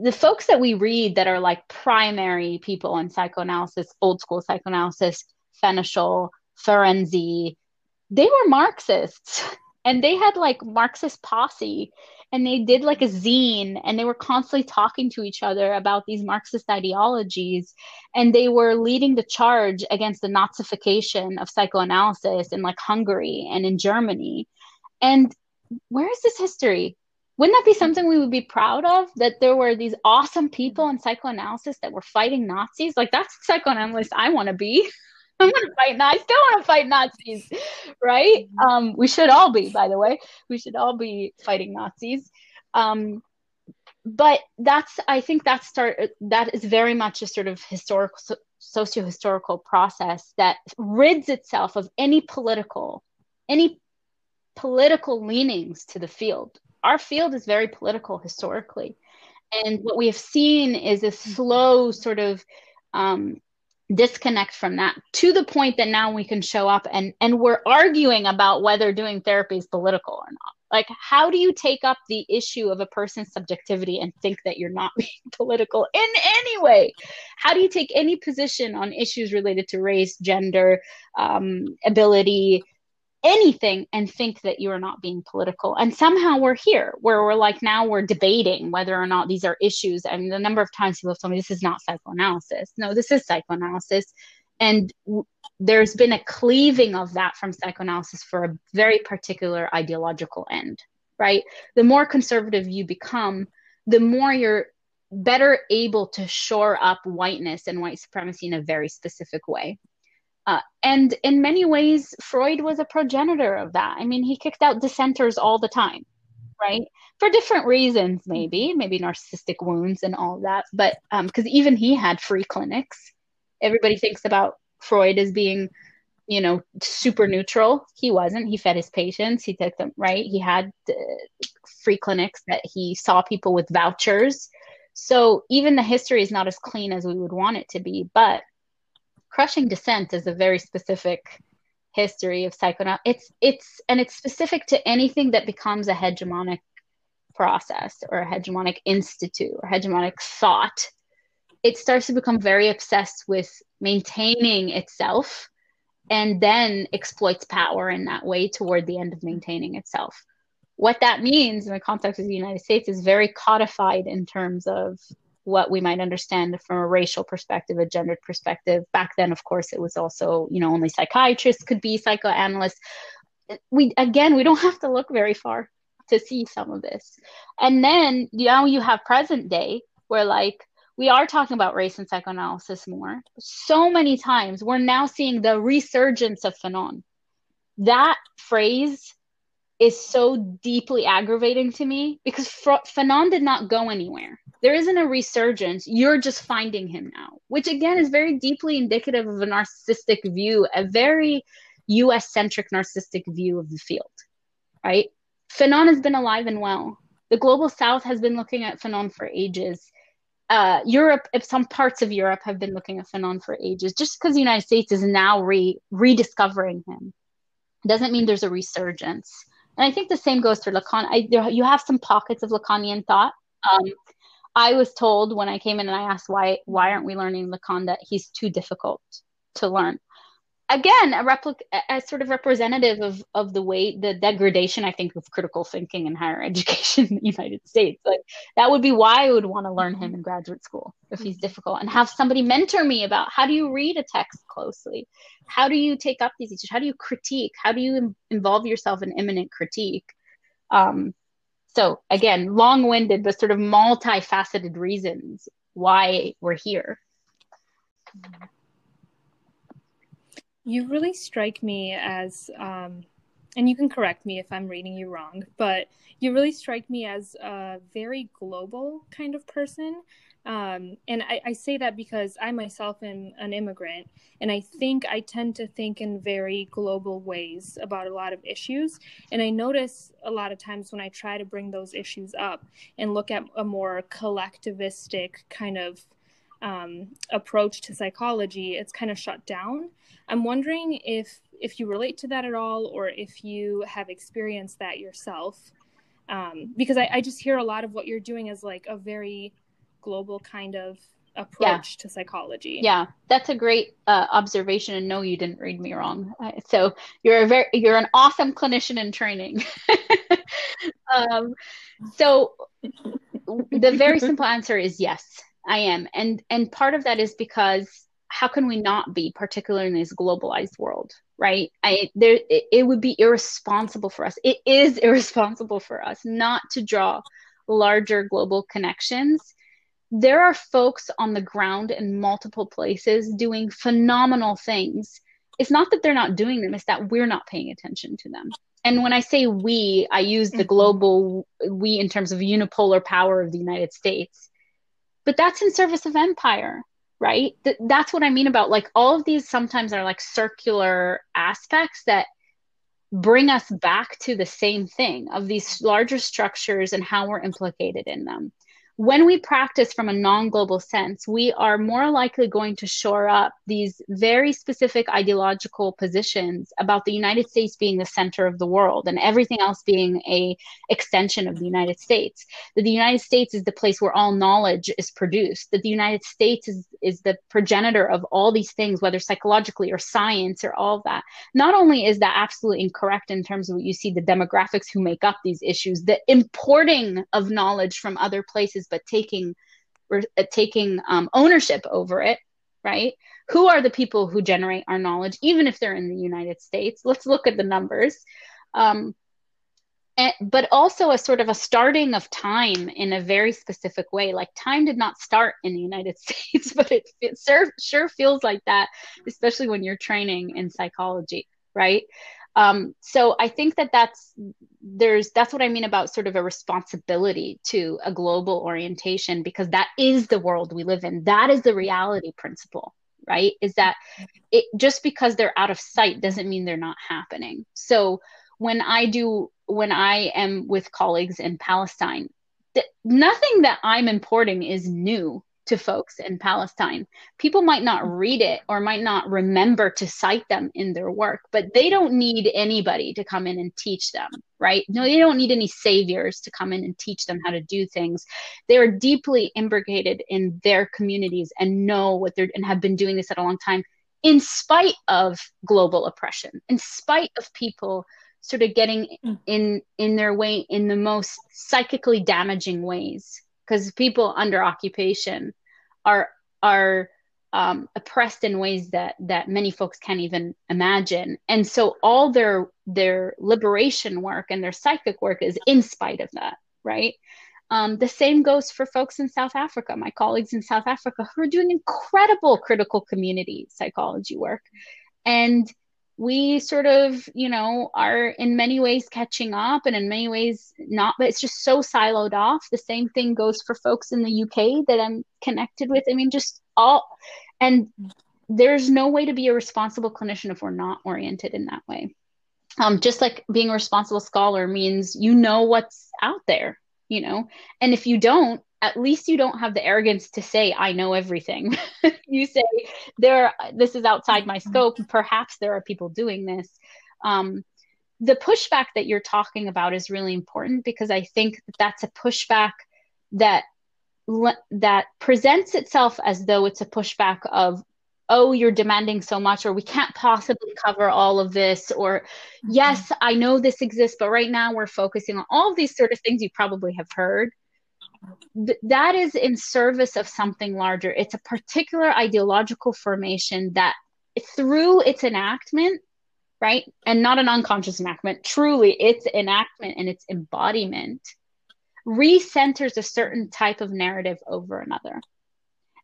the folks that we read that are like primary people in psychoanalysis, old school psychoanalysis, Fenichel, Ferenczi, they were Marxists and they had like Marxist posse and they did like a zine and they were constantly talking to each other about these Marxist ideologies and they were leading the charge against the Nazification of psychoanalysis in like Hungary and in Germany. And where is this history? Wouldn't that be something we would be proud of? That there were these awesome people in psychoanalysis that were fighting Nazis? Like that's psychoanalyst I want to be. I'm gonna fight Nazis. I still want to fight Nazis, right? Mm-hmm. Um, we should all be, by the way. We should all be fighting Nazis. Um, but that's, I think that start that is very much a sort of historical, socio-historical process that rids itself of any political, any political leanings to the field. Our field is very political historically, and what we have seen is a mm-hmm. slow sort of um, disconnect from that to the point that now we can show up and and we're arguing about whether doing therapy is political or not. Like how do you take up the issue of a person's subjectivity and think that you're not being political in any way? How do you take any position on issues related to race gender um, ability anything and think that you are not being political. And somehow we're here where we're like, now we're debating whether or not these are issues. I mean, the number of times people have told me this is not psychoanalysis. No, this is psychoanalysis. And w- there's been a cleaving of that from psychoanalysis for a very particular ideological end, right? The more conservative you become, the more you're better able to shore up whiteness and white supremacy in a very specific way. Uh, and in many ways, Freud was a progenitor of that. I mean, he kicked out dissenters all the time, right? For different reasons, maybe, maybe narcissistic wounds and all that. But because um, even he had free clinics, everybody thinks about Freud as being, you know, super neutral. He wasn't. He fed his patients. He took them right. He had uh, free clinics that he saw people with vouchers. So even the history is not as clean as we would want it to be, but crushing dissent is a very specific history of psychoanalysis. It's it's and it's specific to anything that becomes a hegemonic process or a hegemonic institute or hegemonic thought. It starts to become very obsessed with maintaining itself and then exploits power in that way toward the end of maintaining itself. What that means in the context of the United States is very codified in terms of what we might understand from a racial perspective, a gendered perspective. Back then, of course, it was also, you know, only psychiatrists could be psychoanalysts. We again, we don't have to look very far to see some of this. And then now you have present day where like we are talking about race and psychoanalysis more. So many times we're now seeing the resurgence of Fanon. That phrase is so deeply aggravating to me because Fanon did not go anywhere there isn't a resurgence. You're just finding him now, which again is very deeply indicative of a narcissistic view, a very US centric narcissistic view of the field, right? Fanon has been alive and well. The global south has been looking at Fanon for ages. Uh, Europe, if some parts of Europe have been looking at Fanon for ages, just because the United States is now re- rediscovering him doesn't mean there's a resurgence. And I think the same goes for Lacan. I, there, you have some pockets of Lacanian thought. Um, I was told when I came in and I asked why why aren't we learning Lacan that he's too difficult to learn. Again, a replica, a sort of representative of of the way the degradation I think of critical thinking in higher education in the United States. Like that would be why I would want to learn him in graduate school if he's difficult and have somebody mentor me about how do you read a text closely, how do you take up these issues, how do you critique, how do you Im- involve yourself in immanent critique. Um, so again, long-winded, but sort of multifaceted reasons why we're here. You really strike me as, um, and you can correct me if I'm reading you wrong, but you really strike me as a very global kind of person. Um, and I, I, say that because I myself am an immigrant, and I think I tend to think in very global ways about a lot of issues. And I notice a lot of times when I try to bring those issues up and look at a more collectivistic kind of um, approach to psychology, it's kind of shut down. I'm wondering if if you relate to that at all, or if you have experienced that yourself, um, because I, I just hear a lot of what you're doing as like a very global kind of approach yeah. to psychology. Yeah, that's a great uh, observation. And no, you didn't read me wrong. So you're a very you're an awesome clinician in training. um, so the very simple answer is yes, I am, and and part of that is because how can we not be, particularly in this globalized world, right? I there it, it would be irresponsible for us. It is irresponsible for us not to draw larger global connections there are folks on the ground in multiple places doing phenomenal things. It's not that they're not doing them, it's that we're not paying attention to them. And when I say we, I use the mm-hmm. global we in terms of unipolar power of the United States. But that's in service of empire, right? Th- that's what I mean about like all of these sometimes are like circular aspects that bring us back to the same thing of these larger structures and how we're implicated in them when we practice from a non global sense, we are more likely going to shore up these very specific ideological positions about the United States being the center of the world and everything else being a extension of the United States. That the United States is the place where all knowledge is produced, that the United States is, is the progenitor of all these things, whether psychologically or science or all of that. Not only is that absolutely incorrect in terms of what you see the demographics who make up these issues, the importing of knowledge from other places but taking uh, taking um, ownership over it right? Who are the people who generate our knowledge even if they're in the united states? Let's look at the numbers. Um, and, but also a sort of a starting of time in a very specific way. Like time did not start in the united states but it, it sure, sure feels like that especially when you're training in psychology right um, so I think that that's there's that's what I mean about sort of a responsibility to a global orientation because that is the world we live in. That is the reality principle, right? Is that it just because they're out of sight doesn't mean they're not happening. So when I do when I am with colleagues in Palestine, th- nothing that I'm importing is new to folks in Palestine. People might not read it or might not remember to cite them in their work, but they don't need anybody to come in and teach them, right? No, they don't need any saviors to come in and teach them how to do things. They are deeply imbricated in their communities and know what they're and have been doing this at a long time in spite of global oppression, in spite of people sort of getting mm. in in their way in the most psychically damaging ways because people under occupation are are um, oppressed in ways that that many folks can't even imagine. And so all their their liberation work and their psychic work is in spite of that right? Um, the same goes for folks in south africa. My colleagues in south africa who are doing incredible critical community psychology work. And we sort of, you know, are in many ways catching up and in many ways not, but it's just so siloed off. The same thing goes for folks in the UK that I'm connected with. I mean, just all, and there's no way to be a responsible clinician if we're not oriented in that way. Um, just like being a responsible scholar means you know what's out there, you know, and if you don't, at least you don't have the arrogance to say i know everything you say there this is outside my mm-hmm. scope perhaps there are people doing this um, the pushback that you're talking about is really important because i think that's a pushback that that presents itself as though it's a pushback of oh you're demanding so much or we can't possibly cover all of this or mm-hmm. yes i know this exists but right now we're focusing on all of these sort of things you probably have heard th- that is in service of something larger. It's a particular ideological formation that, through its enactment, right, and not an unconscious enactment, truly its enactment and its embodiment, recenters a certain type of narrative over another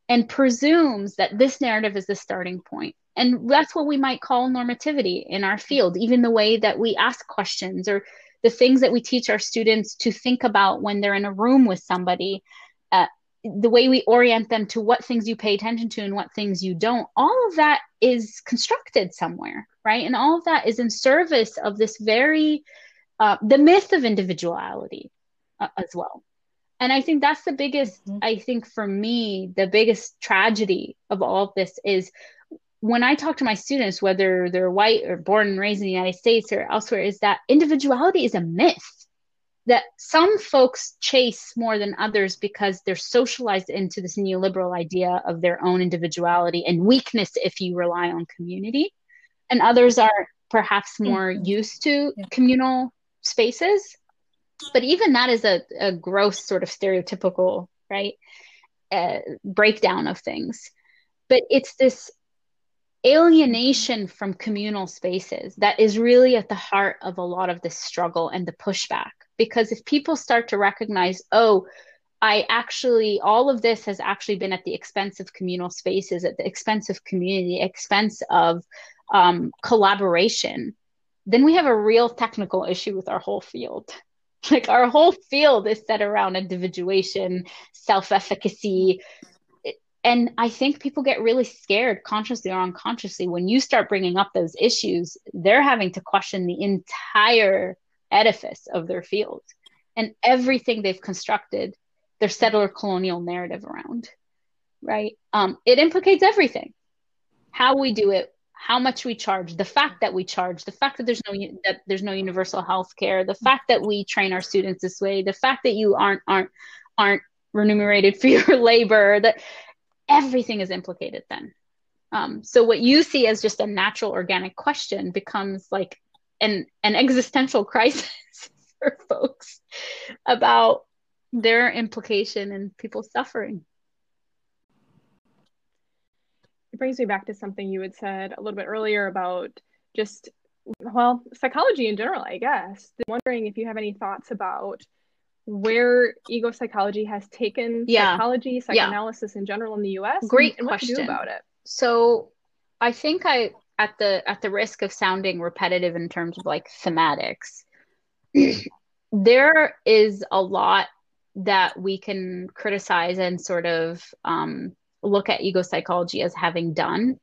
and presumes that this narrative is the starting point. And that's what we might call normativity in our field, even the way that we ask questions or the things that we teach our students to think about when they're in a room with somebody uh, the way we orient them to what things you pay attention to and what things you don't all of that is constructed somewhere right and all of that is in service of this very uh, the myth of individuality uh, as well and i think that's the biggest mm-hmm. i think for me the biggest tragedy of all of this is when I talk to my students, whether they're white or born and raised in the United States or elsewhere, is that individuality is a myth. that some folks chase more than others because they're socialized into this neoliberal idea of their own individuality and weakness if you rely on community. And others are perhaps more mm-hmm. used to yeah. communal spaces. But even that is a, a gross sort of stereotypical, right, uh, breakdown of things. But it's this alienation from communal spaces that is really at the heart of a lot of this struggle and the pushback. Because if people start to recognize oh i actually all of this has actually been at the expense of communal spaces at the expense of community expense of um, collaboration then we have a real technical issue with our whole field. Like our whole field is set around individuation self-efficacy and i think people get really scared consciously or unconsciously when you start bringing up those issues. They're having to question the entire edifice of their field and everything they've constructed their settler colonial narrative around right? Um, it implicates everything. How we do it how much we charge the fact that we charge the fact that there's no that there's no universal health care the fact that we train our students this way the fact that you aren't aren't aren't remunerated for your labor that everything is implicated then um, so what you see as just a natural organic question becomes like an an existential crisis for folks about their implication and people suffering. It brings me back to something you had said a little bit earlier about just well, psychology in general, I guess. Wondering if you have any thoughts about where ego psychology has taken yeah. psychology, psychoanalysis yeah. in general in the US. Great and, question. And about it. So I think I at the at the risk of sounding repetitive in terms of like thematics there is a lot that we can criticize and sort of um, look at ego psychology as having done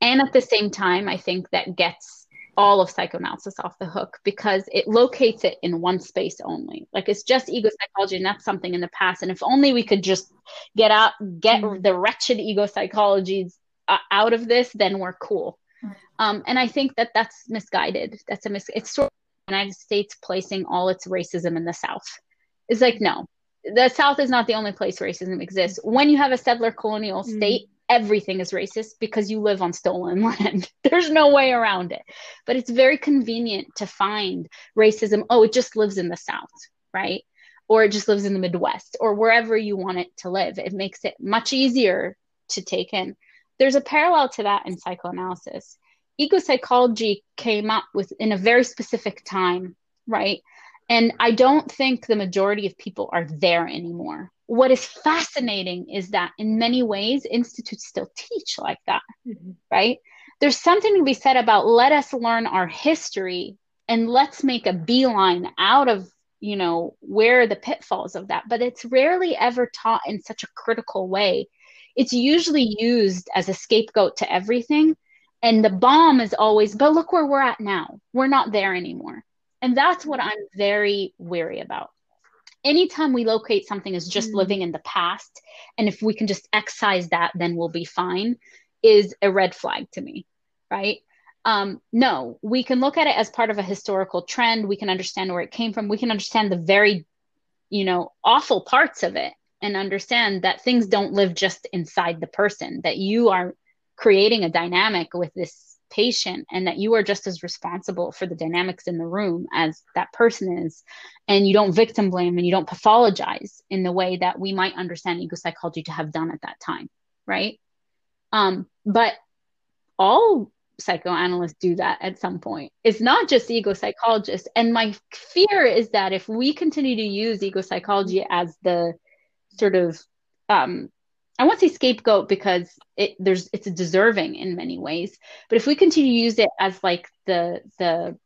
and at the same time i think that gets all of psychoanalysis off the hook because it locates it in one space only like it's just ego psychology and that's something in the past and if only we could just get out get mm-hmm. the wretched ego psychologies uh, out of this then we're cool um, and I think that that's misguided. That's a mis. It's sort of the United States placing all its racism in the South. It's like no, the South is not the only place racism exists. When you have a settler colonial mm. state. Everything is racist because you live on stolen land. There's no way around it. But it's very convenient to find racism. Oh, it just lives in the South, right? Or it just lives in the Midwest or wherever you want it to live. It makes it much easier to take in. There's a parallel to that in psychoanalysis ego psychology came up with in a very specific time, right? And I don't think the majority of people are there anymore. What is fascinating is that in many ways, institutes still teach like that, mm-hmm. right? There's something to be said about let us learn our history and let's make a beeline out of you know where the pitfalls of that but it's rarely ever taught in such a critical way it's usually used as a scapegoat to everything and the bomb is always, but look where we're at now. We're not there anymore. And that's what I'm very weary about. Anytime we locate something as just mm. living in the past, and if we can just excise that, then we'll be fine, is a red flag to me, right? Um, no, we can look at it as part of a historical trend. We can understand where it came from. We can understand the very, you know, awful parts of it and understand that things don't live just inside the person, that you are creating a dynamic with this patient and that you are just as responsible for the dynamics in the room as that person is and you don't victim blame and you don't pathologize in the way that we might understand ego psychology to have done at that time right? Um, but all psychoanalysts do that at some point. It's not just ego psychologists and my fear is that if we continue to use ego psychology as the sort of um, I won't say scapegoat because it there's it's deserving in many ways, but if we continue to use it as like the the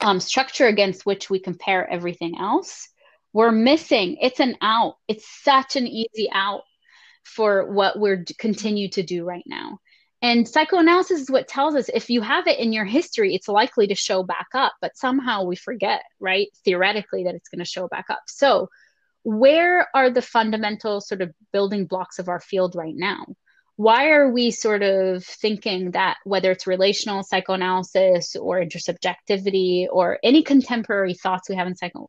um, structure against which we compare everything else, we're missing. It's an out. It's such an easy out for what we're continue to do right now. And psychoanalysis is what tells us if you have it in your history, it's likely to show back up, but somehow we forget, right? Theoretically, that it's going to show back up. So where are the fundamental sort of building blocks of our field right now? Why are we sort of thinking that whether it's relational psychoanalysis or intersubjectivity or any contemporary thoughts we have in psycho,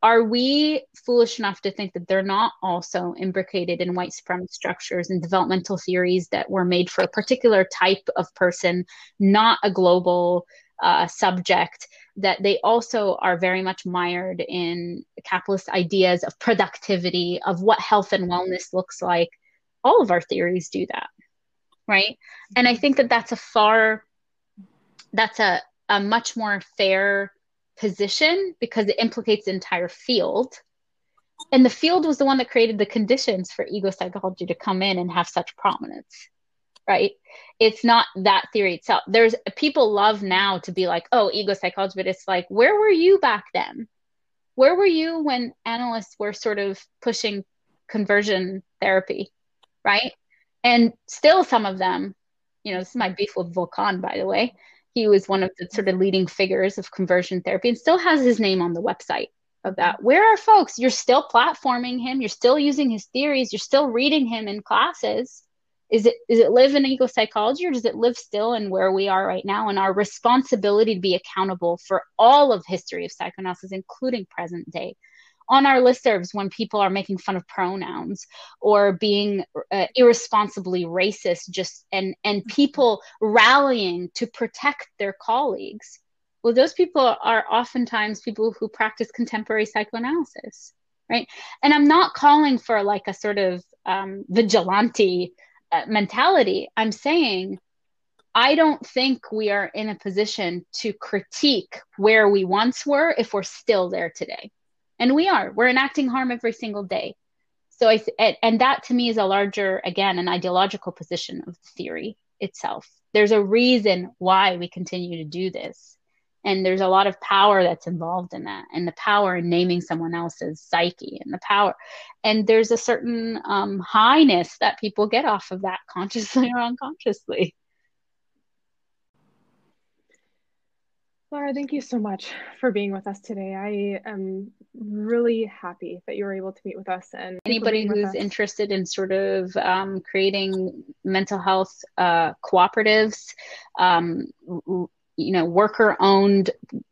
are we foolish enough to think that they're not also imbricated in white supremacist structures and developmental theories that were made for a particular type of person, not a global uh, subject? That they also are very much mired in capitalist ideas of productivity, of what health and wellness looks like. All of our theories do that, right? And I think that that's a far, that's a, a much more fair position because it implicates the entire field. And the field was the one that created the conditions for ego psychology to come in and have such prominence, right? It's not that theory itself. There's people love now to be like, oh, ego psychology, but it's like, where were you back then? Where were you when analysts were sort of pushing conversion therapy, right? And still, some of them, you know, this is my beef with Volkan, by the way he was one of the sort of leading figures of conversion therapy and still has his name on the website of that. Where are folks? You're still platforming him, you're still using his theories, you're still reading him in classes. Is it is it live in ego psychology or does it live still in where we are right now and our responsibility to be accountable for all of history of psychoanalysis, including present day? on our listservs when people are making fun of pronouns or being uh, irresponsibly racist just and and mm-hmm. people rallying to protect their colleagues well those people are oftentimes people who practice contemporary psychoanalysis right and i'm not calling for like a sort of um, vigilante Uh, mentality i'm saying I don't think we are in a position to critique where we once were if we're still there today. And we are. We're enacting harm every single day. So i th- and that to me is a larger again an ideological position of the theory itself. There's a reason why we continue to do this and there's a lot of power that's involved in that and the power in naming someone else's psyche and the power and there's a certain um, highness that people get off of that consciously or unconsciously Lara, thank you so much for being with us today. I am really happy that you were able to meet with us. And anybody who's interested in sort of um, creating mental health uh, cooperatives, um, you know, worker-owned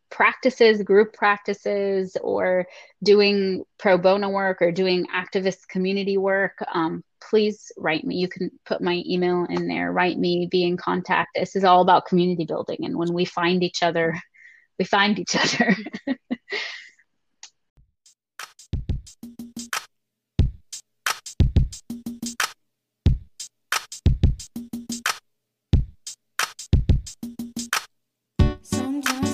practices, group practices, or doing pro bono work or doing activist community work, um, please write me. You can put my email in there, write me, be in contact. This is all about community building. And when we find each other, we find each other. me.